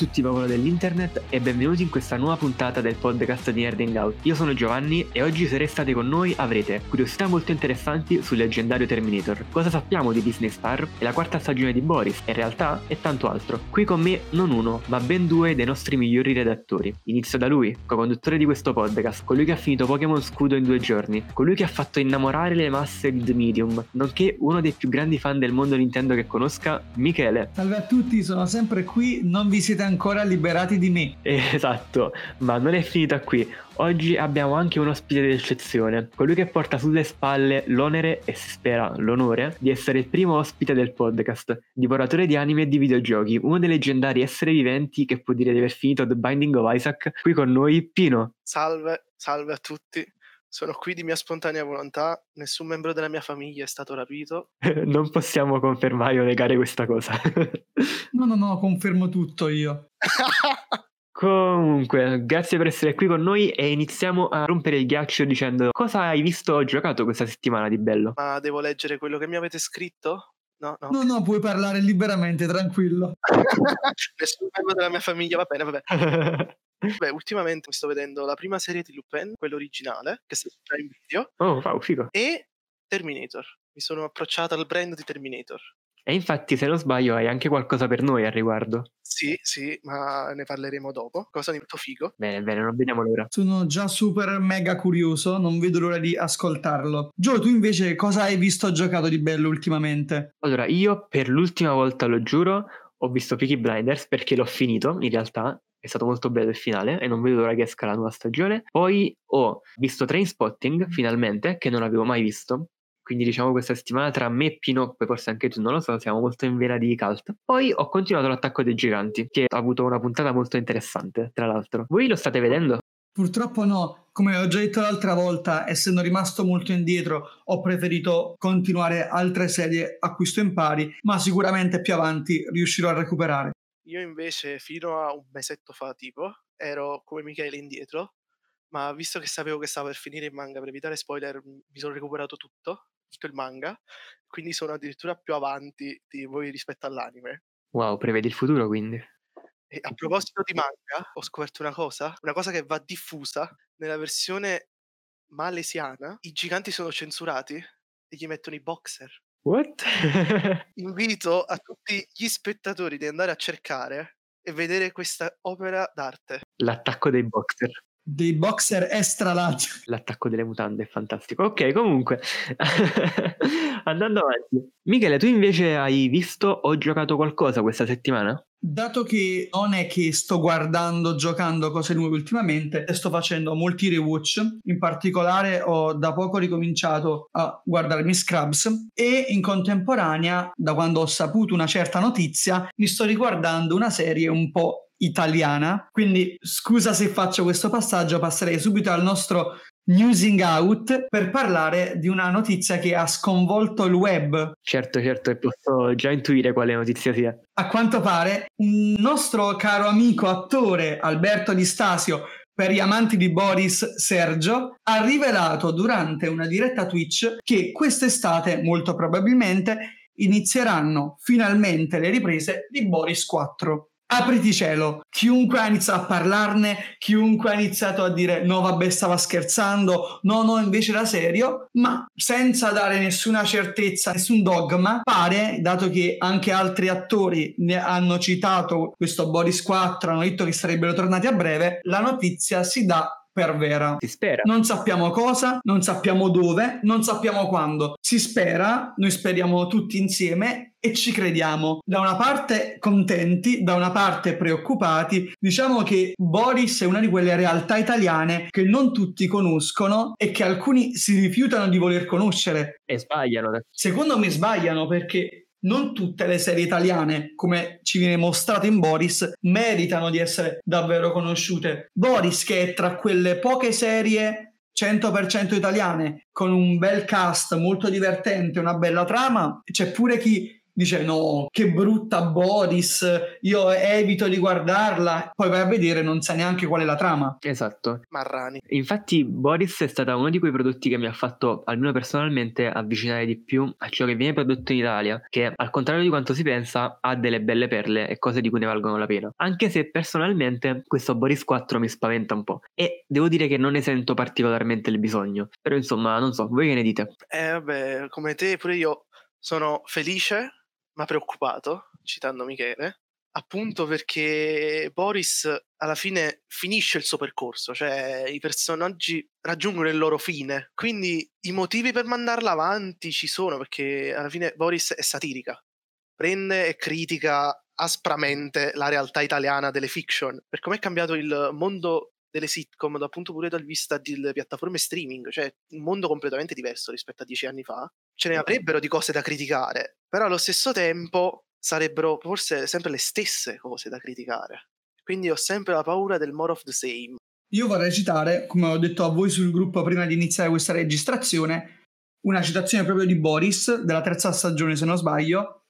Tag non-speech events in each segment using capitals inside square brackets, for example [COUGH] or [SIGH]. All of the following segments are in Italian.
tutti popolo dell'internet e benvenuti in questa nuova puntata del podcast di Nerding Out. Io sono Giovanni e oggi se restate con noi avrete curiosità molto interessanti sul leggendario Terminator, cosa sappiamo di Disney Star e la quarta stagione di Boris, in realtà e tanto altro. Qui con me non uno, ma ben due dei nostri migliori redattori. Inizio da lui, co-conduttore di questo podcast, colui che ha finito Pokémon Scudo in due giorni, colui che ha fatto innamorare le masse di The Medium, nonché uno dei più grandi fan del mondo Nintendo che conosca, Michele. Salve a tutti, sono sempre qui, non vi siete ancora liberati di me. [LAUGHS] Esatto, ma non è finita qui. Oggi abbiamo anche un ospite d'eccezione, colui che porta sulle spalle l'onere e si spera l'onore di essere il primo ospite del podcast, divoratore di anime e di videogiochi, uno dei leggendari esseri viventi che può dire di aver finito The Binding of Isaac, qui con noi Pino. Salve, salve a tutti. Sono qui di mia spontanea volontà, nessun membro della mia famiglia è stato rapito. [LAUGHS] non possiamo confermare o negare questa cosa. [LAUGHS] no, no, no, confermo tutto io. [LAUGHS] Comunque, grazie per essere qui con noi e iniziamo a rompere il ghiaccio dicendo cosa hai visto o giocato questa settimana di bello? Ma devo leggere quello che mi avete scritto? No, no. No, no, puoi parlare liberamente, tranquillo. Nessun membro della mia famiglia, va bene, va bene. Beh, ultimamente mi sto vedendo la prima serie di Lupin, quella originale, che sta su Prime Video. Oh, wow, figo. E Terminator. Mi sono approcciato al brand di Terminator. E infatti, se non sbaglio, hai anche qualcosa per noi al riguardo. Sì, sì, ma ne parleremo dopo. Cosa di molto figo. Bene, bene, non vediamo l'ora. Sono già super mega curioso, non vedo l'ora di ascoltarlo. Gio, tu invece cosa hai visto o giocato di bello ultimamente? Allora, io per l'ultima volta, lo giuro, ho visto Peaky Blinders perché l'ho finito, in realtà, è stato molto bello il finale e non vedo l'ora che esca la nuova stagione. Poi ho visto Train Spotting finalmente, che non avevo mai visto. Quindi diciamo questa settimana tra me e Pino, poi forse anche tu non lo so, siamo molto in vena di cult. Poi ho continuato l'attacco dei giganti, che ha avuto una puntata molto interessante, tra l'altro. Voi lo state vedendo? Purtroppo no, come ho già detto l'altra volta, essendo rimasto molto indietro, ho preferito continuare altre serie a cui sto in pari, ma sicuramente più avanti riuscirò a recuperare. Io invece fino a un mesetto fa tipo ero come Michele indietro, ma visto che sapevo che stava per finire il manga per evitare spoiler mi sono recuperato tutto, tutto il manga, quindi sono addirittura più avanti di voi rispetto all'anime. Wow, prevedi il futuro quindi. E a proposito di manga, ho scoperto una cosa, una cosa che va diffusa nella versione malesiana, i giganti sono censurati e gli mettono i boxer. What? [LAUGHS] Invito a tutti gli spettatori di andare a cercare e vedere questa opera d'arte. L'attacco dei boxer. Dei boxer extra large. L'attacco delle mutande è fantastico. Ok, comunque, [LAUGHS] andando avanti. Michele, tu invece hai visto o giocato qualcosa questa settimana? Dato che non è che sto guardando, giocando cose nuove ultimamente, sto facendo molti rewatch. In particolare ho da poco ricominciato a guardarmi Scrubs e in contemporanea, da quando ho saputo una certa notizia, mi sto riguardando una serie un po' italiana. Quindi scusa se faccio questo passaggio, passerei subito al nostro Newsing Out per parlare di una notizia che ha sconvolto il web. Certo, certo, e posso già intuire quale notizia sia. A quanto pare, un nostro caro amico attore Alberto Di Stasio, per gli amanti di Boris Sergio, ha rivelato durante una diretta Twitch che quest'estate, molto probabilmente, inizieranno finalmente le riprese di Boris 4 apriti cielo, chiunque ha iniziato a parlarne, chiunque ha iniziato a dire no vabbè stava scherzando, no no invece era serio, ma senza dare nessuna certezza, nessun dogma, pare, dato che anche altri attori ne hanno citato questo Boris 4, hanno detto che sarebbero tornati a breve, la notizia si dà per vera. Si spera. Non sappiamo cosa, non sappiamo dove, non sappiamo quando. Si spera, noi speriamo tutti insieme e ci crediamo. Da una parte contenti, da una parte preoccupati. Diciamo che Boris è una di quelle realtà italiane che non tutti conoscono e che alcuni si rifiutano di voler conoscere. E sbagliano. Secondo me sbagliano perché non tutte le serie italiane, come ci viene mostrato in Boris, meritano di essere davvero conosciute. Boris, che è tra quelle poche serie 100% italiane, con un bel cast molto divertente, una bella trama, c'è pure chi dice no, che brutta Boris, io evito di guardarla, poi vai a vedere non sa neanche qual è la trama. Esatto. Marrani. Infatti Boris è stata uno di quei prodotti che mi ha fatto, almeno personalmente, avvicinare di più a ciò che viene prodotto in Italia, che al contrario di quanto si pensa ha delle belle perle e cose di cui ne valgono la pena. Anche se personalmente questo Boris 4 mi spaventa un po' e devo dire che non ne sento particolarmente il bisogno. Però insomma, non so, voi che ne dite? Eh vabbè, come te pure io sono felice ma preoccupato, citando Michele, appunto perché Boris alla fine finisce il suo percorso, cioè i personaggi raggiungono il loro fine, quindi i motivi per mandarla avanti ci sono perché alla fine Boris è satirica, prende e critica aspramente la realtà italiana delle fiction, per come è cambiato il mondo delle sitcom dal punto pure dal vista delle piattaforme streaming, cioè un mondo completamente diverso rispetto a dieci anni fa. Ce ne avrebbero di cose da criticare, però allo stesso tempo sarebbero forse sempre le stesse cose da criticare. Quindi ho sempre la paura del more of the same. Io vorrei citare, come ho detto a voi sul gruppo prima di iniziare questa registrazione, una citazione proprio di Boris, della terza stagione se non sbaglio,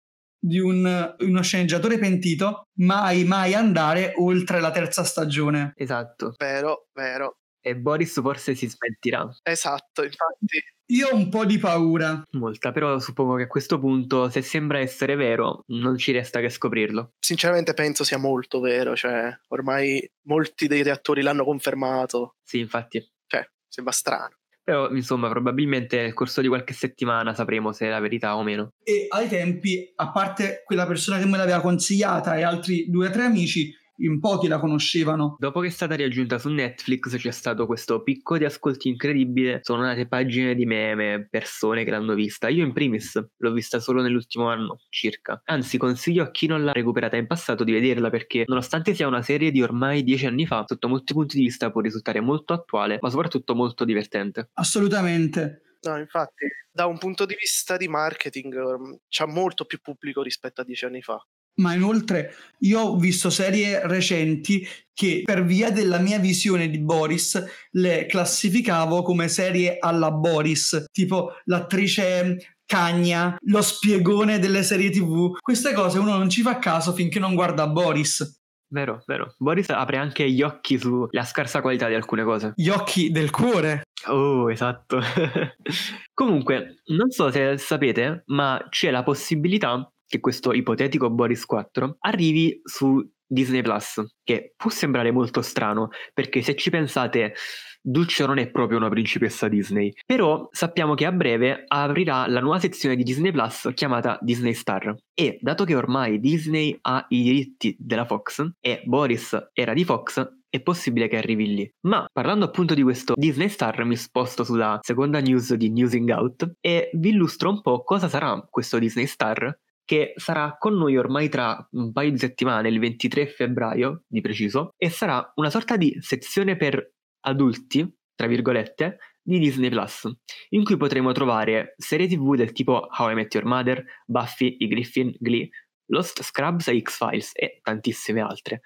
di un, uno sceneggiatore pentito mai mai andare oltre la terza stagione. Esatto. Vero, vero. E Boris forse si smentirà. Esatto, infatti. Io ho un po' di paura. Molta, però suppongo che a questo punto, se sembra essere vero, non ci resta che scoprirlo. Sinceramente penso sia molto vero, cioè ormai molti dei reattori l'hanno confermato. Sì, infatti. Cioè, sembra strano. Però, insomma, probabilmente nel corso di qualche settimana sapremo se è la verità o meno. E ai tempi, a parte quella persona che me l'aveva consigliata e altri due o tre amici, in pochi la conoscevano. Dopo che è stata riaggiunta su Netflix c'è stato questo picco di ascolti incredibile, sono nate pagine di meme, persone che l'hanno vista. Io in primis l'ho vista solo nell'ultimo anno circa. Anzi consiglio a chi non l'ha recuperata in passato di vederla perché nonostante sia una serie di ormai dieci anni fa, sotto molti punti di vista può risultare molto attuale, ma soprattutto molto divertente. Assolutamente. No, infatti, da un punto di vista di marketing um, c'ha molto più pubblico rispetto a dieci anni fa ma inoltre io ho visto serie recenti che per via della mia visione di Boris le classificavo come serie alla Boris, tipo l'attrice cagna, lo spiegone delle serie tv. Queste cose uno non ci fa caso finché non guarda Boris. Vero, vero. Boris apre anche gli occhi sulla scarsa qualità di alcune cose. Gli occhi del cuore. Oh, esatto. [LAUGHS] Comunque, non so se sapete, ma c'è la possibilità che questo ipotetico Boris 4 arrivi su Disney Plus, che può sembrare molto strano, perché se ci pensate, Dulce non è proprio una principessa Disney, però sappiamo che a breve aprirà la nuova sezione di Disney Plus chiamata Disney Star. E dato che ormai Disney ha i diritti della Fox e Boris era di Fox, è possibile che arrivi lì. Ma parlando appunto di questo Disney Star, mi sposto sulla seconda news di Newsing Out e vi illustro un po' cosa sarà questo Disney Star che sarà con noi ormai tra un paio di settimane, il 23 febbraio di preciso, e sarà una sorta di sezione per adulti, tra virgolette, di Disney Plus, in cui potremo trovare serie tv del tipo How I Met Your Mother, Buffy, I Griffin, Glee, Lost Scrubs e X-Files e tantissime altre.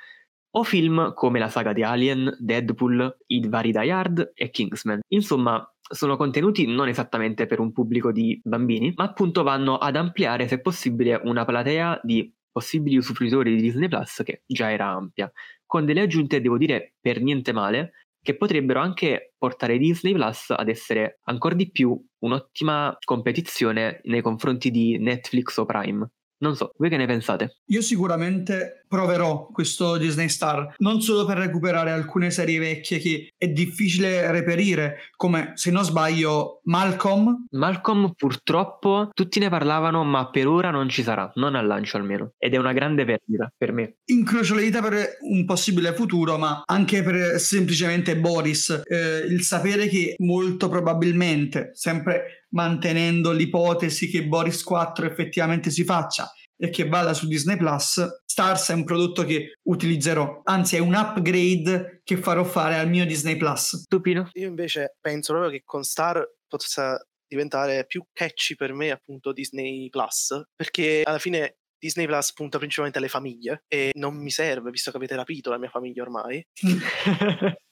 O film come la saga di Alien, Deadpool, i vari Die Hard e Kingsman. Insomma, sono contenuti non esattamente per un pubblico di bambini, ma appunto vanno ad ampliare, se possibile, una platea di possibili usufruitori di Disney Plus che già era ampia, con delle aggiunte, devo dire, per niente male, che potrebbero anche portare Disney Plus ad essere ancora di più un'ottima competizione nei confronti di Netflix o Prime. Non so, voi che ne pensate? Io sicuramente proverò questo Disney Star, non solo per recuperare alcune serie vecchie che è difficile reperire, come se non sbaglio Malcolm. Malcolm purtroppo tutti ne parlavano, ma per ora non ci sarà, non al lancio almeno, ed è una grande perdita per me. Incrocio le dita per un possibile futuro, ma anche per semplicemente Boris, eh, il sapere che molto probabilmente, sempre mantenendo l'ipotesi che Boris 4 effettivamente si faccia e che vada su Disney Plus, Stars è un prodotto che utilizzerò, anzi è un upgrade che farò fare al mio Disney Plus. Stupino. Io invece penso proprio che con Star possa diventare più catchy per me appunto Disney Plus, perché alla fine Disney Plus punta principalmente alle famiglie e non mi serve, visto che avete rapito la mia famiglia ormai. [LAUGHS]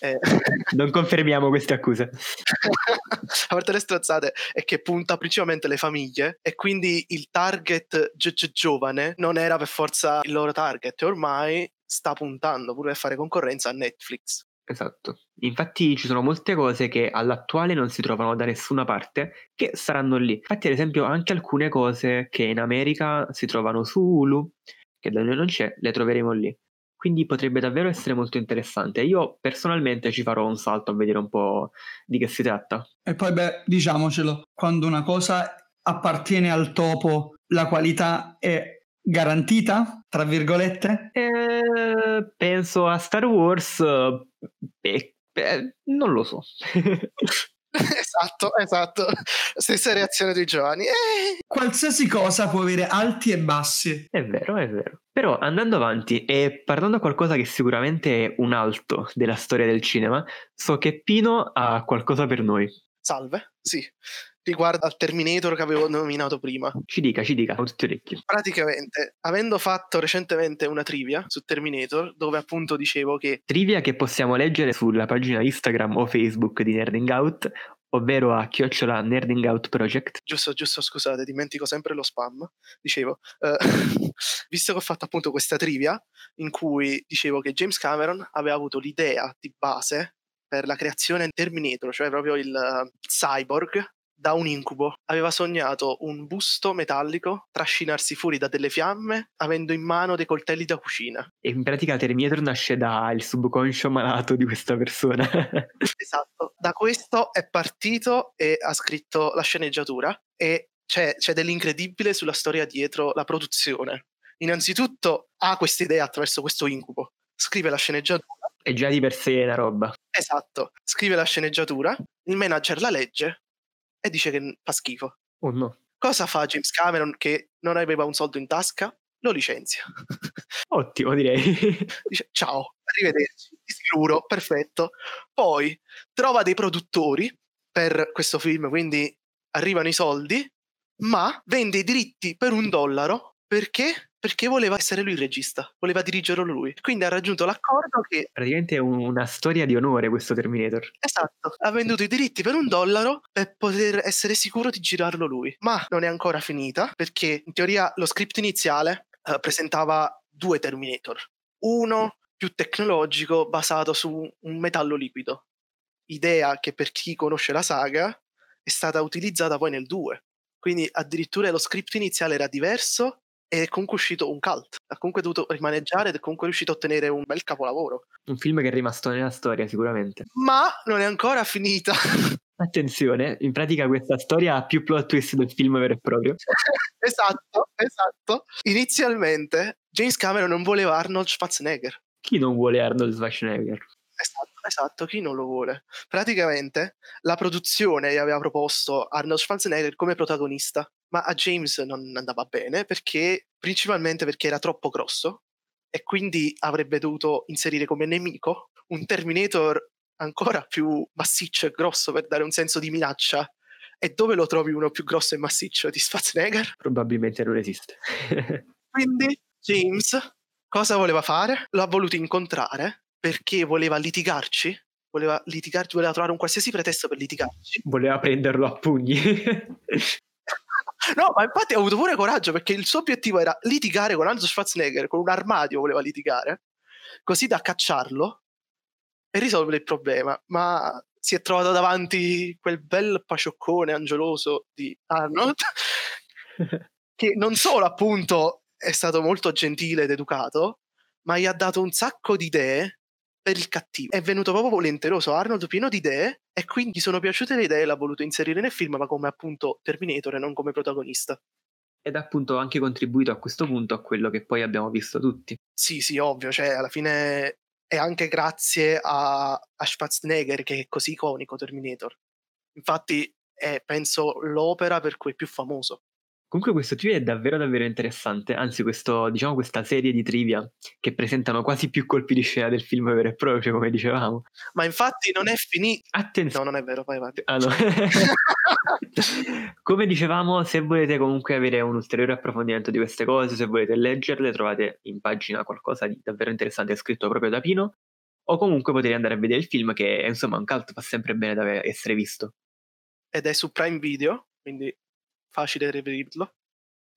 Eh, [LAUGHS] Non confermiamo queste accuse. a parte le strozzate, è che punta principalmente le famiglie e quindi il target gi- gi- giovane non era per forza il loro target e ormai sta puntando pure a fare concorrenza a Netflix. Esatto. Infatti ci sono molte cose che all'attuale non si trovano da nessuna parte che saranno lì. Infatti, ad esempio, anche alcune cose che in America si trovano su Hulu, che da noi non c'è, le troveremo lì. Quindi potrebbe davvero essere molto interessante. Io personalmente ci farò un salto a vedere un po' di che si tratta. E poi, beh, diciamocelo, quando una cosa appartiene al topo, la qualità è garantita, tra virgolette? Eh, penso a Star Wars. eh, eh, non lo so. [LAUGHS] [LAUGHS] esatto, esatto. Stessa reazione dei giovani. Eh, Qualsiasi cosa può avere alti e bassi. È vero, è vero. Però andando avanti e parlando a qualcosa che sicuramente è un alto della storia del cinema, so che Pino ha qualcosa per noi. salve, sì. Riguardo al Terminator che avevo nominato prima. Ci dica, ci dica, siamo tutti orecchi. Praticamente, avendo fatto recentemente una trivia su Terminator, dove appunto dicevo che Trivia che possiamo leggere sulla pagina Instagram o Facebook di Nerding Out, ovvero a chiocciola Nerding Out Project. giusto, giusto, scusate, dimentico sempre lo spam. Dicevo, eh, [LAUGHS] visto che ho fatto appunto questa trivia in cui dicevo che James Cameron aveva avuto l'idea di base per la creazione di Terminator, cioè proprio il eh, cyborg, da un incubo. Aveva sognato un busto metallico trascinarsi fuori da delle fiamme avendo in mano dei coltelli da cucina. E in pratica Terminator nasce dal subconscio malato di questa persona. [LAUGHS] Esatto, da questo è partito e ha scritto la sceneggiatura e c'è, c'è dell'incredibile sulla storia dietro la produzione. Innanzitutto ha questa idea attraverso questo incubo, scrive la sceneggiatura, è già di per sé una roba. esatto, scrive la sceneggiatura, il manager la legge e dice che fa schifo. Oh no. Cosa fa James Cameron che non aveva un soldo in tasca? Lo licenzia. [LAUGHS] Ottimo, direi. [LAUGHS] dice ciao, arrivederci, ti sicuro, perfetto. Poi trova dei produttori per questo film, quindi arrivano i soldi, ma vende i diritti per un dollaro perché? Perché voleva essere lui il regista, voleva dirigerlo lui. Quindi ha raggiunto l'accordo che, Praticamente è un- una storia di onore questo Terminator. esatto, ha venduto i diritti per un dollaro per poter essere sicuro di girarlo lui. Ma non è ancora finita perché in teoria lo script iniziale eh, presentava due Terminator. Uno più tecnologico basato su un metallo liquido. Idea che per chi conosce la saga è stata utilizzata poi nel 2. Quindi addirittura lo script iniziale era diverso è comunque uscito un cult. Ha comunque dovuto rimaneggiare ed è comunque riuscito a ottenere un bel capolavoro. Un film che è rimasto nella storia sicuramente. Ma non è ancora finita. [LAUGHS] Attenzione, in pratica questa storia ha più plot twist del film vero e proprio. [LAUGHS] esatto, esatto. Inizialmente James Cameron non voleva Arnold Schwarzenegger. Chi non vuole Arnold Schwarzenegger? Esatto, esatto, chi non lo vuole? Praticamente la produzione gli aveva proposto Arnold Schwarzenegger come protagonista, ma a James non andava bene perché principalmente perché era troppo grosso e quindi avrebbe dovuto inserire come nemico un Terminator ancora più massiccio e grosso per dare un senso di minaccia. E dove lo trovi uno più grosso e massiccio di Schwarzenegger? Probabilmente non esiste. Quindi James cosa voleva fare? Lo ha voluto incontrare perché voleva litigarci. Voleva litigarci, voleva trovare un qualsiasi pretesto per litigarci. Voleva prenderlo a pugni. No, ma infatti ha avuto pure coraggio perché il suo obiettivo era litigare con Arnold Schwarzenegger, con un armadio voleva litigare, così da cacciarlo e risolvere il problema. Ma si è trovato davanti quel bel pacioccone angioloso di Arnold che non solo appunto è stato molto gentile ed educato, ma gli ha dato un sacco di idee per il cattivo. È venuto proprio volenteroso Arnold, pieno di idee, e quindi gli sono piaciute le idee e l'ha voluto inserire nel film, ma come appunto Terminator e non come protagonista. Ed ha appunto anche contribuito a questo punto a quello che poi abbiamo visto tutti. Sì, sì, ovvio, cioè alla fine è anche grazie a, a Schwarzenegger che è così iconico Terminator. Infatti è, penso, l'opera per cui è più famoso. Comunque questo trivia è davvero davvero interessante, anzi questo, diciamo questa serie di trivia che presentano quasi più colpi di scena del film vero e proprio, come dicevamo. Ma infatti non è finito. Attenzione. No, non è vero, vai avanti. Ah, no. [LAUGHS] Come dicevamo, se volete comunque avere un ulteriore approfondimento di queste cose, se volete leggerle, trovate in pagina qualcosa di davvero interessante scritto proprio da Pino. o comunque potevi andare a vedere il film che insomma un cult fa sempre bene da essere visto. Ed è su Prime Video, quindi facile reperirlo.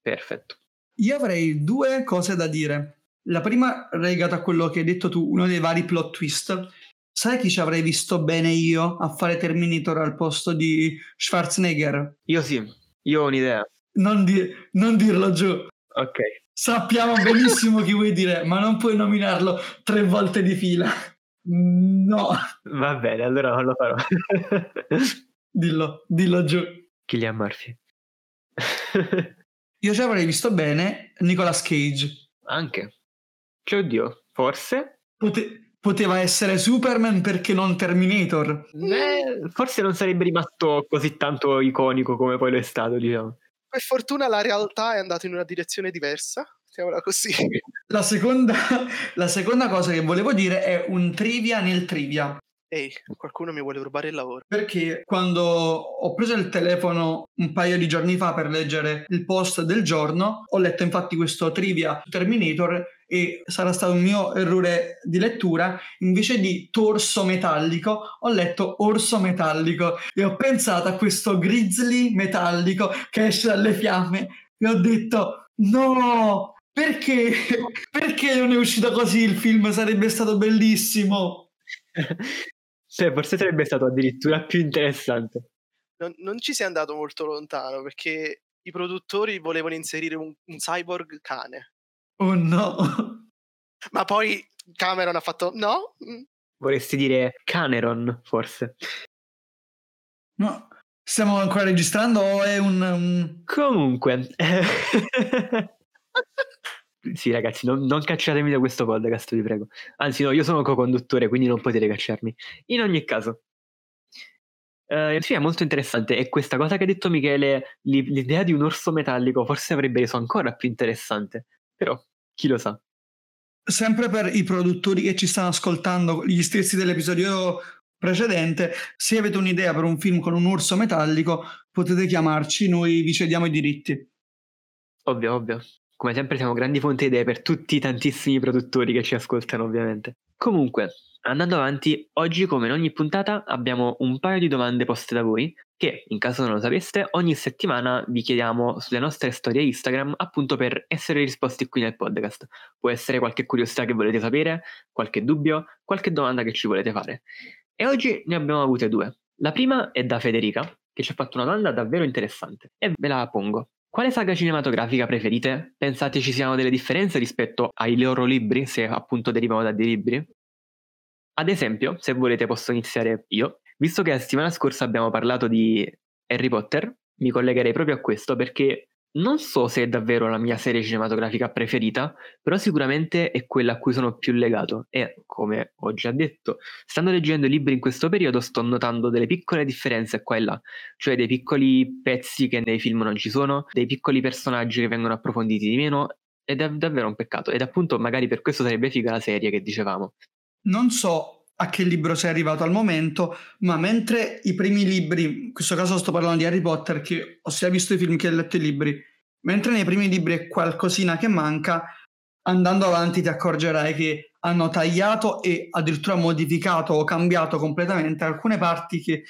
Perfetto. Io avrei due cose da dire. La prima legata a quello che hai detto tu, uno dei vari plot twist. Sai chi ci avrei visto bene io a fare Terminator al posto di Schwarzenegger? Io sì, io ho un'idea. Non, di- non dirlo giù. Ok. Sappiamo benissimo chi vuoi dire, ma non puoi nominarlo tre volte di fila. No. Va bene, allora non lo farò. dillo, dillo giù. Killian Murphy. Io ci avrei visto bene Nicolas Cage. Anche. Cioè, oddio, forse? Pote- poteva essere Superman perché non Terminator. Beh, forse non sarebbe rimasto così tanto iconico come poi lo è stato, diciamo. Per fortuna la realtà è andata in una direzione diversa, mettiamola così. La seconda, [LAUGHS] la seconda cosa che volevo dire è un trivia nel trivia. Ehi, qualcuno mi vuole rubare il lavoro. Perché quando ho preso il telefono un paio di giorni fa per leggere il post del giorno, ho letto infatti questo trivia Terminator e sarà stato un mio errore di lettura, invece di torso metallico ho letto orso metallico e ho pensato a questo grizzly metallico che esce dalle fiamme e ho detto no, perché? [LAUGHS] Perché non è uscito così il film? Sarebbe stato bellissimo. [LAUGHS] Cioè, forse sarebbe stato addirittura più interessante. Non, non, ci si è andato molto lontano perché i produttori volevano inserire un, un cyborg cane. Oh no! Ma poi Cameron ha fatto no? Mm. Vorresti dire Caneron, forse. No, stiamo ancora registrando o è un... un... Comunque... [LAUGHS] Sì, ragazzi, non, non, cacciatemi da questo podcast, vi prego. Anzi, no, io sono co-conduttore, quindi non potete cacciarmi. In ogni caso, eh, sì, è molto interessante. E questa cosa che ha detto Michele, l'idea di un orso metallico, forse avrebbe reso ancora più interessante. Però, chi lo sa. Sempre per i produttori che ci stanno ascoltando, gli stessi dell'episodio precedente, se avete un'idea per un film con un orso metallico, potete chiamarci, noi vi cediamo i diritti. Ovvio, ovvio come sempre siamo grandi fonti idee per tutti i tantissimi produttori che ci ascoltano ovviamente. Comunque, andando avanti, oggi come in ogni puntata abbiamo un paio di domande poste da voi che, in caso non lo sapeste, ogni settimana vi chiediamo sulle nostre storie Instagram appunto per essere risposti qui nel podcast. Può essere qualche curiosità che volete sapere, qualche dubbio, qualche domanda che ci volete fare. E oggi ne abbiamo avute due. La prima è da Federica, che ci ha fatto una domanda davvero interessante e ve la pongo. Quale saga cinematografica preferite? Pensate ci siano delle differenze rispetto ai loro libri, se appunto derivano da dei libri? Ad esempio, se volete posso iniziare io. Visto che la settimana scorsa abbiamo parlato di Harry Potter, mi collegherei proprio a questo perché non so se è davvero la mia serie cinematografica preferita, però sicuramente è quella a cui sono più legato e, come ho già detto, stando leggendo i libri in questo periodo sto notando delle piccole differenze qua e là, cioè dei piccoli pezzi che nei film non ci sono, dei piccoli personaggi che vengono approfonditi di meno ed è davvero un peccato ed appunto magari per questo sarebbe figa la serie che dicevamo. Non so a che libro sei arrivato al momento, ma mentre i primi libri, in questo caso sto parlando di Harry Potter, che ho sia visto i film che ho letto i libri, mentre nei primi libri è qualcosina che manca, andando avanti ti accorgerai che hanno tagliato e addirittura modificato o cambiato completamente alcune parti che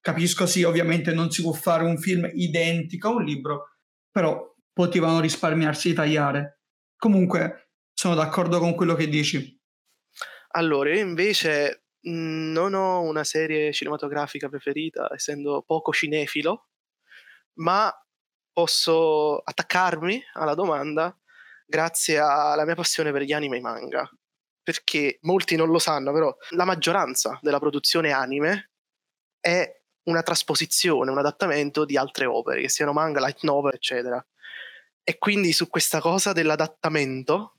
capisco sì, ovviamente non si può fare un film identico a un libro, però potevano risparmiarsi di tagliare. Comunque sono d'accordo con quello che dici. Allora, io invece mhmm, non ho una serie cinematografica preferita, essendo poco cinefilo, ma posso attaccarmi alla domanda grazie alla mia passione per gli anime e i manga. Perché molti non lo sanno, però la maggioranza della produzione anime è una trasposizione, un adattamento di altre opere, che siano manga, light novel, eccetera. E quindi su questa cosa dell'adattamento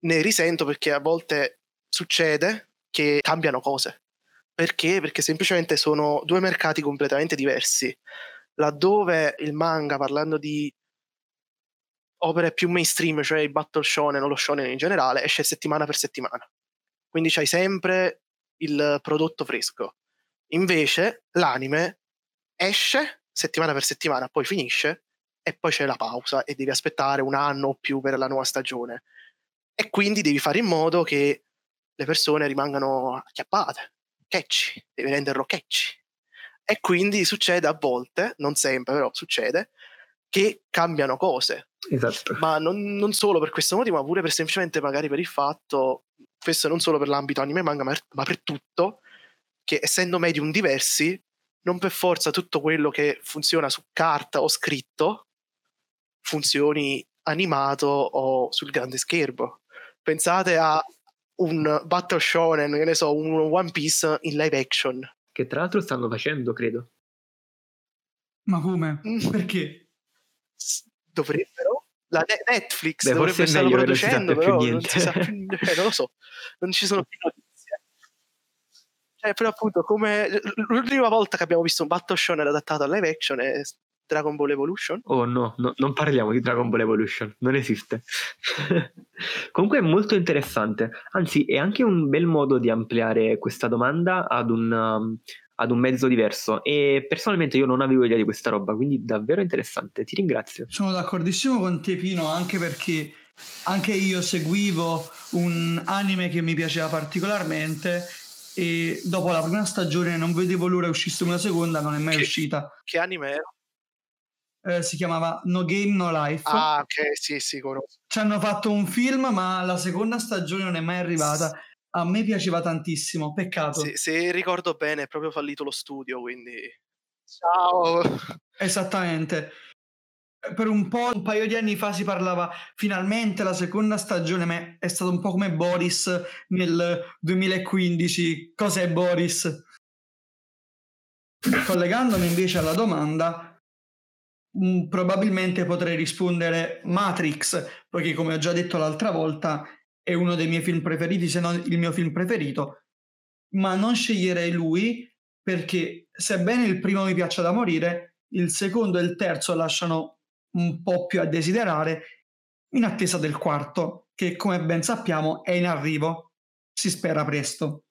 ne risento perché a volte succede che cambiano cose. Perché? Perché semplicemente sono due mercati completamente diversi. Laddove il manga, parlando di opere più mainstream, cioè il battle shonen o lo shonen in generale, esce settimana per settimana. Quindi c'hai sempre il prodotto fresco. Invece l'anime esce settimana per settimana, poi finisce e poi c'è la pausa e devi aspettare un anno o più per la nuova stagione. E quindi devi fare in modo che le persone rimangano acchiappate, catchy, devi renderlo catchy. E quindi succede a volte, non sempre, però succede, che cambiano cose. Esatto. Ma non, non solo per questo motivo, ma pure per semplicemente magari per il fatto, questo non solo per l'ambito anime e manga, ma, ma per tutto, che essendo medium diversi, non per forza tutto quello che funziona su carta o scritto funzioni animato o sul grande schermo. Pensate a un Battle Shonen, che ne so, un One Piece in live action. Che tra l'altro stanno facendo, credo. Ma come? Mm. Perché? Dovrebbero. La ne- Netflix Beh, dovrebbe si producendo, però non sa più, eh, non lo so, non ci sono più notizie. Cioè, però appunto, come l'ultima volta che abbiamo visto un Battle Shonen adattato a live action è Dragon Ball Evolution. Oh no, no, non parliamo di Dragon Ball Evolution, non esiste. [LAUGHS] Comunque è molto interessante, anzi è anche un bel modo di ampliare questa domanda ad un, um, ad un mezzo diverso e personalmente io non avevo idea di questa roba, quindi davvero interessante, ti ringrazio. Sono d'accordissimo con te Pino, anche perché anche io seguivo un anime che mi piaceva particolarmente e dopo la prima stagione non vedevo l'ora uscisse una seconda, non è mai Che- uscita. Che anime era? Eh, si chiamava No Game No Life. Ah, ok, sì, sì, conosco. Ci hanno fatto un film, ma la seconda stagione non è mai arrivata. A me piaceva tantissimo, peccato. Se, se ricordo bene, è proprio fallito lo studio, quindi... Ciao! Esattamente. Per un po', un paio di anni fa si parlava finalmente la seconda stagione, ma è stato un po' come Boris nel 2015. Cos'è Boris? Collegandomi invece alla domanda, probabilmente potrei rispondere Matrix, perché come ho già detto l'altra volta è uno dei miei film preferiti, se non il mio film preferito, ma non sceglierei lui perché sebbene il primo mi piaccia da morire, il secondo e il terzo lasciano un po' più a desiderare in attesa del quarto, che come ben sappiamo è in arrivo, si spera presto.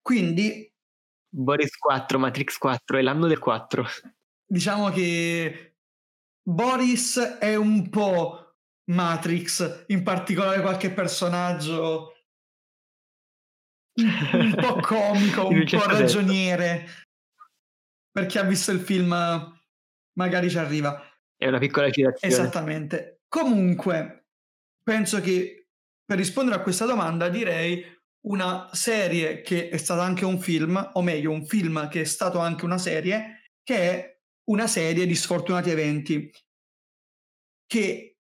Quindi Boris 4, Matrix 4, è l'anno del 4. Diciamo che Boris è un po' Matrix, in particolare qualche personaggio un po' comico, un po' [LAUGHS] ragioniere. Per chi ha visto il film magari ci arriva. È una piccola citazione. Esattamente. Comunque, penso che per rispondere a questa domanda direi una serie che è stata anche un film, o meglio un film che è stato anche una serie, che è una serie di sfortunati eventi, che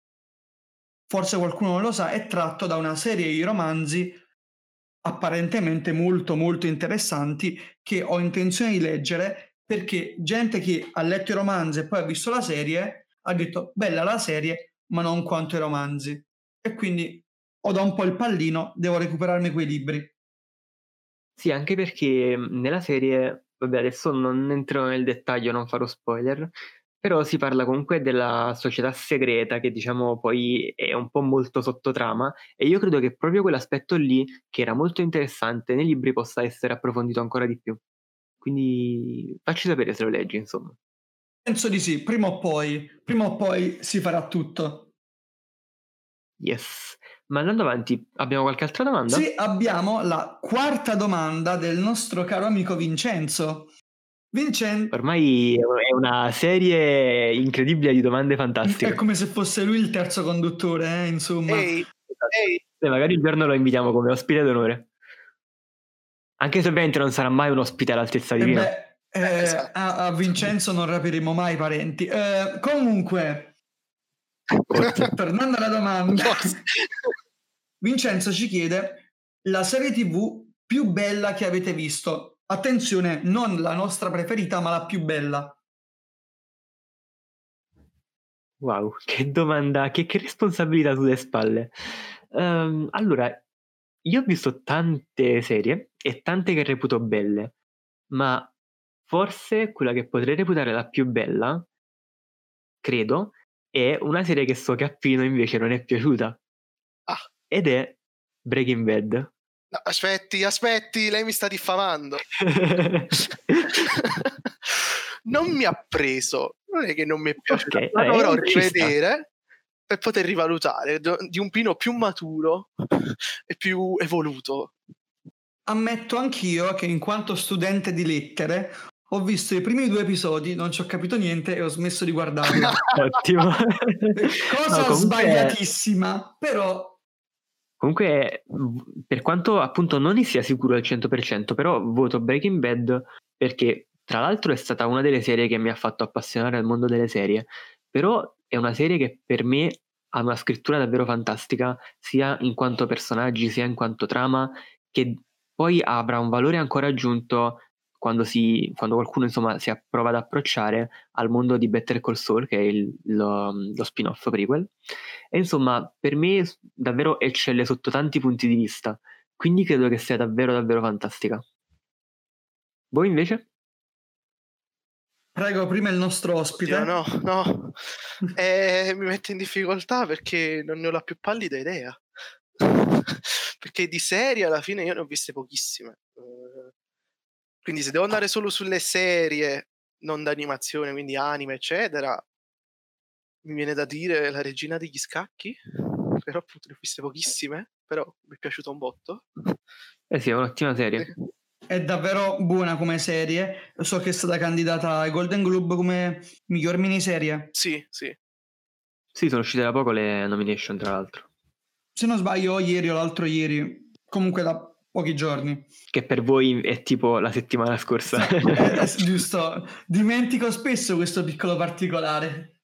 forse qualcuno non lo sa, è tratto da una serie di romanzi apparentemente molto molto interessanti che ho intenzione di leggere perché gente che ha letto i romanzi e poi ha visto la serie ha detto bella la serie ma non quanto i romanzi e quindi ho da un po' il pallino devo recuperarmi quei libri. Sì, anche perché mh, nella serie, vabbè, adesso non entrerò nel dettaglio, non farò spoiler, però si parla comunque della società segreta che diciamo poi è un po' molto sottotrama e io credo che proprio quell'aspetto lì, che era molto interessante nei libri, possa essere approfondito ancora di più. Quindi facci sapere se lo leggi, insomma. penso di sì prima o poi prima o poi si farà tutto Yes. Ma andando avanti, abbiamo qualche altra domanda? sì abbiamo la quarta domanda del nostro caro amico Vincenzo Vincenzo Ormai è una serie incredibile di domande è fantastiche. come se fosse lui il terzo conduttore eh, insomma Ehi, ehi, E magari un giorno lo invitiamo come ospite d'onore. Anche se ovviamente non sarà mai un ospite all'altezza di Eh beh, eh, Eh, esatto. a, a Vincenzo non rapiremo mai i parenti. Eh, comunque, [LAUGHS] tornando alla domanda. Vincenzo ci chiede la serie TV più bella che avete visto. Attenzione, non la nostra preferita, ma la più bella. Wow, che domanda, che, che responsabilità sulle spalle. Ehm, allora, io ho visto tante serie e tante che reputo belle, ma forse quella che potrei reputare la più bella, credo, è una serie che so che a Pino invece non è piaciuta. Ah. Ed è Breaking Bad. No, aspetti, aspetti, lei mi sta diffamando. [LAUGHS] non mi ha preso, non è che non mi è piaciuta, Ok, la vabbè, dovrò rivedere per poter rivalutare di un Pino più maturo e più evoluto. Ammetto anch'io che in quanto studente di lettere ho visto i primi due episodi, non ci ho capito niente e ho smesso di guardarlo. [LAUGHS] Ottimo. [LAUGHS] Cosa no, sbagliatissima, però... Comunque, per quanto appunto non ne sia sicuro al 100%, però voto Breaking Bad perché tra l'altro è stata una delle serie che mi ha fatto appassionare al mondo delle serie, però è una serie che per me ha una scrittura davvero fantastica, sia in quanto personaggi, sia in quanto trama, che poi avrà un valore ancora aggiunto quando, si, quando qualcuno insomma, si prova ad approcciare al mondo di Better Call Saul, che è il, lo, lo spin-off prequel. E insomma, per me davvero eccelle sotto tanti punti di vista, quindi credo che sia davvero davvero fantastica. Voi invece? Prego, prima il nostro ospite. Oddio, no, no, eh, mi mette in difficoltà perché non ne ho la più pallida idea. [LAUGHS] perché di serie alla fine io ne ho viste pochissime. Quindi se devo andare solo sulle serie, non d'animazione, quindi anime, eccetera, mi viene da dire La regina degli scacchi, però appunto ne ho viste pochissime, però mi è piaciuto un botto. Eh sì, è un'ottima serie. È davvero buona come serie. So che è stata candidata ai Golden Globe come miglior miniserie. Sì, sì. Sì, sono uscite da poco le nomination, tra l'altro. Se non sbaglio, ieri o l'altro ieri. Comunque da pochi giorni. Che per voi è tipo la settimana scorsa. è, [LAUGHS] giusto. Dimentico spesso questo piccolo particolare.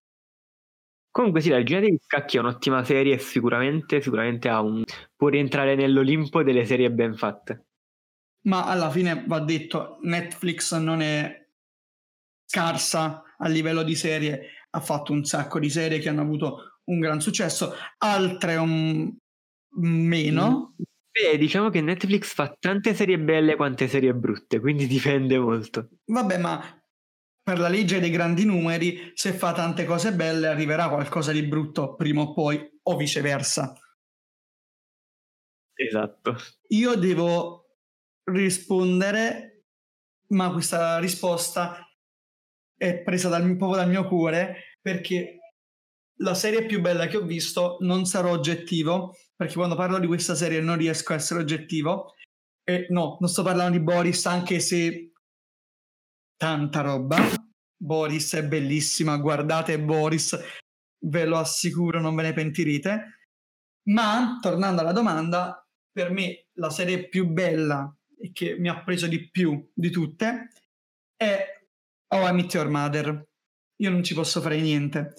Comunque sì, la Regina degli Scacchi è un'ottima serie e sicuramente, sicuramente un... può rientrare nell'Olimpo delle serie ben fatte. Ma alla fine va detto, Netflix non è scarsa a livello di serie, ha fatto un sacco di serie che hanno avuto un gran successo, altre un meno. Beh, diciamo che Netflix fa tante serie belle quante serie brutte, quindi [LAUGHS] dipende molto. Vabbè, ma per la legge dei grandi numeri, se fa tante cose belle arriverà qualcosa di brutto prima o poi, o viceversa. Esatto. Io devo rispondere, ma questa risposta è presa dal, proprio dal mio cuore, perché la serie più bella che ho visto, non sarò oggettivo, perché quando parlo di questa serie non riesco a essere oggettivo. E no, non sto parlando di Boris, anche se tanta roba. Boris è bellissima, guardate Boris, ve lo assicuro, non ve ne pentirete. Ma, tornando alla domanda, per me la serie più bella e che mi ha preso di più di tutte è How I Met Your Mother. Io non ci posso fare niente.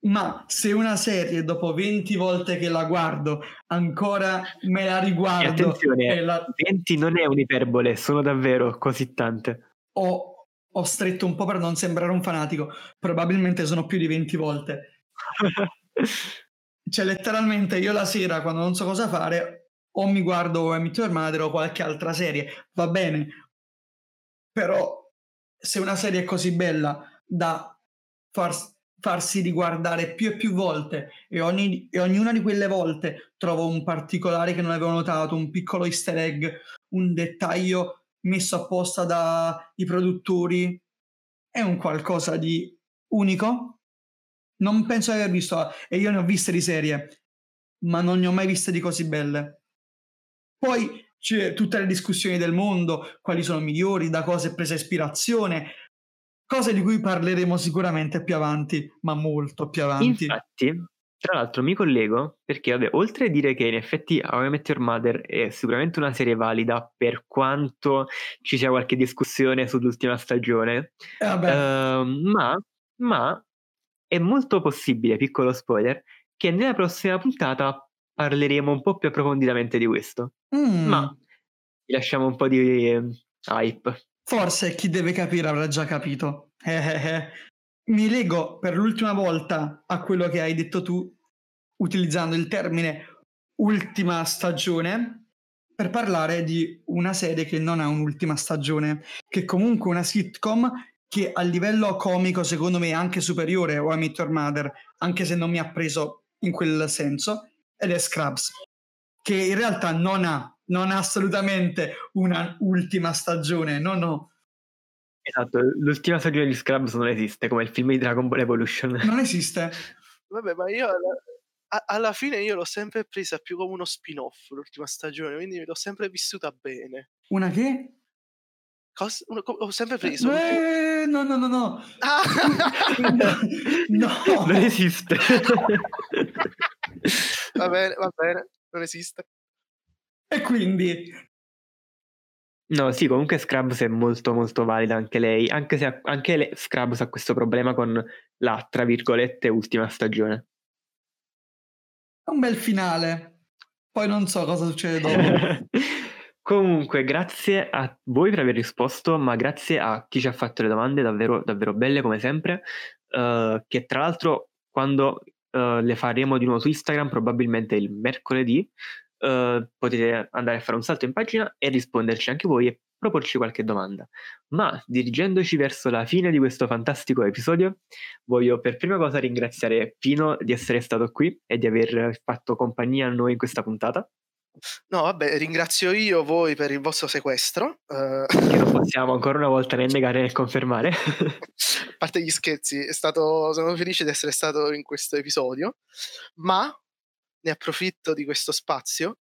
Ma se una serie dopo 20 volte che la guardo ancora me la riguardo. Attenzione, la... 20 non è un'iperbole, sono davvero così tante ho, ho stretto un po' per non sembrare un fanatico, probabilmente sono più di 20 volte. [LAUGHS] cioè, letteralmente io la sera, quando non so cosa fare, o mi guardo Meet Your Mother o qualche altra serie, va bene, però se una serie è così bella da far, farsi riguardare più e più volte e, ogni, e ognuna di quelle volte trovo un particolare che non avevo notato, un piccolo easter egg, un dettaglio messo apposta dai produttori è un qualcosa di unico. Non penso di aver visto, e io ne ho viste di serie, ma non ne ho mai viste di così belle. Poi c'è tutte le discussioni del mondo, quali sono migliori, da cosa è presa ispirazione, cose di cui parleremo sicuramente più avanti, ma molto più avanti. Infatti, tra l'altro mi collego perché, vabbè, oltre a dire che in effetti How I Met Your Mother è sicuramente una serie valida per quanto ci sia qualche discussione sull'ultima stagione, eh, uh, ma, ma è molto possibile, piccolo spoiler, che nella prossima puntata parleremo un po' più approfonditamente di questo. Mm. Ma vi lasciamo un po' di eh, hype. Forse chi deve capire avrà già capito. Eh, eh, eh mi lego per l'ultima volta a quello che hai detto tu, utilizzando il termine ultima stagione, per parlare di una serie che non ha un'ultima stagione, che è comunque una sitcom che a livello comico secondo me è anche superiore a I Meet Your Mother, anche se non mi ha preso in quel senso, ed è Scrubs, che in realtà non ha, non ha assolutamente una ultima stagione, no no, Esatto, l'ultima stagione di Scrubs non esiste, come il film di Dragon Ball Evolution. Non esiste. Vabbè, ma io alla, alla fine io l'ho sempre presa più come uno spin-off l'ultima stagione, quindi l'ho sempre vissuta bene. Una che? Cos- una- co- ho sempre preso. l'ultima- Eh, no, no, no, no. Ah! [LAUGHS] No. Non esiste. va bene, va bene, non esiste. E quindi, No, sì, comunque Scrubs è molto molto valida anche lei, anche se anche le- Scrubs ha questo problema con la, tra virgolette, ultima stagione. è un bel finale. Poi non so cosa succede dopo. [LAUGHS] Comunque, grazie a voi per aver risposto, ma grazie a chi ci ha fatto le domande davvero, davvero belle come sempre, eh, che tra l'altro quando eh, le faremo di nuovo su Instagram, probabilmente il mercoledì, eh, potete andare a fare un salto in pagina e risponderci anche voi e proporci qualche domanda. Ma dirigendoci verso la fine di questo fantastico episodio, voglio per prima cosa ringraziare Pino di essere stato qui e di aver fatto compagnia a noi in questa puntata. No, vabbè, ringrazio io voi per il vostro sequestro. eh, che non possiamo ancora una volta né negare né confermare. a parte gli scherzi, è stato, sono felice di essere stato in questo episodio, ma ne approfitto di questo spazio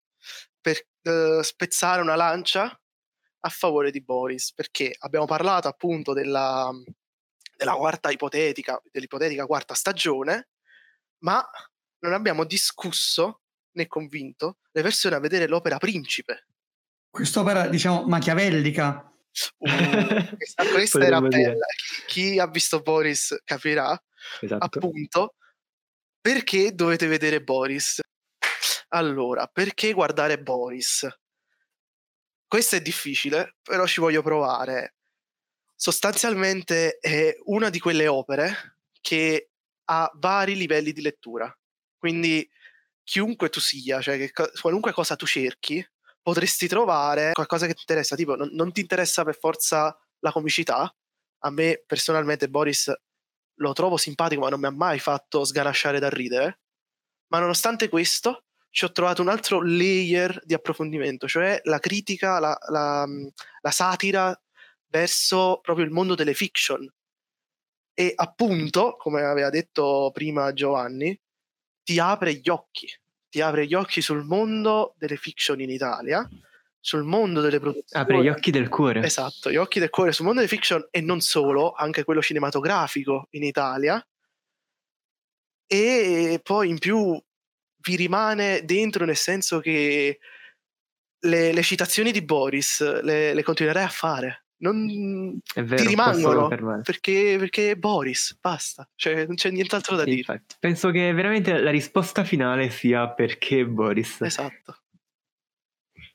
per eh, spezzare una lancia a favore di Boris, perché abbiamo parlato appunto della, della quarta ipotetica, dell'ipotetica quarta stagione, ma non abbiamo discusso né convinto le persone a vedere l'opera Principe. Quest'opera, diciamo, machiavellica. Uh, questa, [LAUGHS] questa era dire. bella. Chi, chi ha visto Boris capirà esatto. appunto perché dovete vedere Boris. Allora, perché guardare Boris? Questo è difficile, però ci voglio provare. Sostanzialmente è una di quelle opere che ha vari livelli di lettura. Quindi chiunque tu sia, cioè co- qualunque cosa tu cerchi, potresti trovare qualcosa che ti interessa. Tipo, non, non ti interessa per forza la comicità. A me personalmente Boris lo trovo simpatico, ma non mi ha mai fatto sganasciare da ridere. Ma nonostante questo, ci ho trovato un altro layer di approfondimento, cioè la critica, la, la- la satira verso proprio il mondo delle fiction. E appunto, come aveva detto prima Giovanni, ti apre gli occhi, ti apre gli occhi sul mondo delle fiction in Italia, sul mondo delle produzioni. Apre gli occhi del cuore. Esatto, gli occhi del cuore sul mondo delle fiction e non solo, anche quello cinematografico in Italia. E poi in più vi rimane dentro nel senso che le, le citazioni di Boris le, le continuerai a fare. Non vero, ti rimangono perché, perché è Boris, basta, cioè non c'è nient'altro da Sì, dire. infatti. Penso che veramente la risposta finale sia perché Boris. Esatto.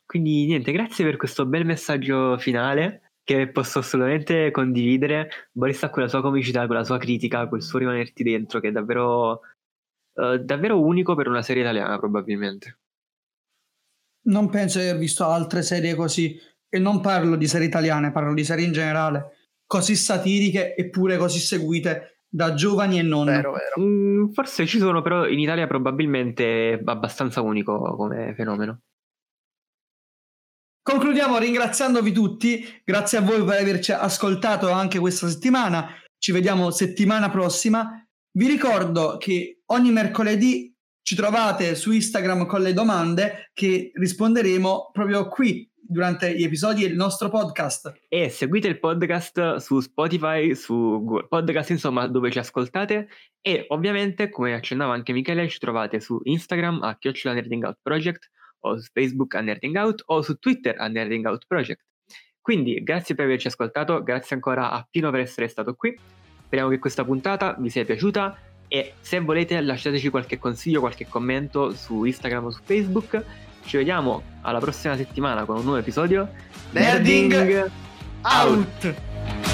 Quindi niente, grazie per questo bel messaggio finale che posso assolutamente condividere. Boris ha quella sua comicità, quella sua critica, quel suo rimanerti dentro che è davvero, eh, davvero unico per una serie italiana probabilmente. Non penso di aver visto altre serie così. E non parlo di serie italiane, parlo di serie in generale. Così satiriche eppure così seguite da giovani e non. Vero, vero. Mm, forse ci sono, però in Italia probabilmente è abbastanza unico come fenomeno. Concludiamo ringraziandovi tutti. Grazie a voi per averci ascoltato anche questa settimana. Ci vediamo settimana prossima. Vi ricordo che ogni mercoledì ci trovate su Instagram con le domande che risponderemo proprio qui durante gli episodi del nostro podcast. E seguite il podcast su Spotify, su Google Podcast, insomma, dove ci ascoltate. E ovviamente, come accennava anche Michele, ci trovate su Instagram a Chiocciola Nerding Out Project, o su Facebook a Nerding Out, o su Twitter a Nerding Out Project. Quindi, grazie per averci ascoltato, grazie ancora a Pino per essere stato qui. Speriamo che questa puntata vi sia piaciuta e se volete lasciateci qualche consiglio, qualche commento su Instagram o su Facebook. Ci vediamo alla prossima settimana con un nuovo episodio. Nerding Out!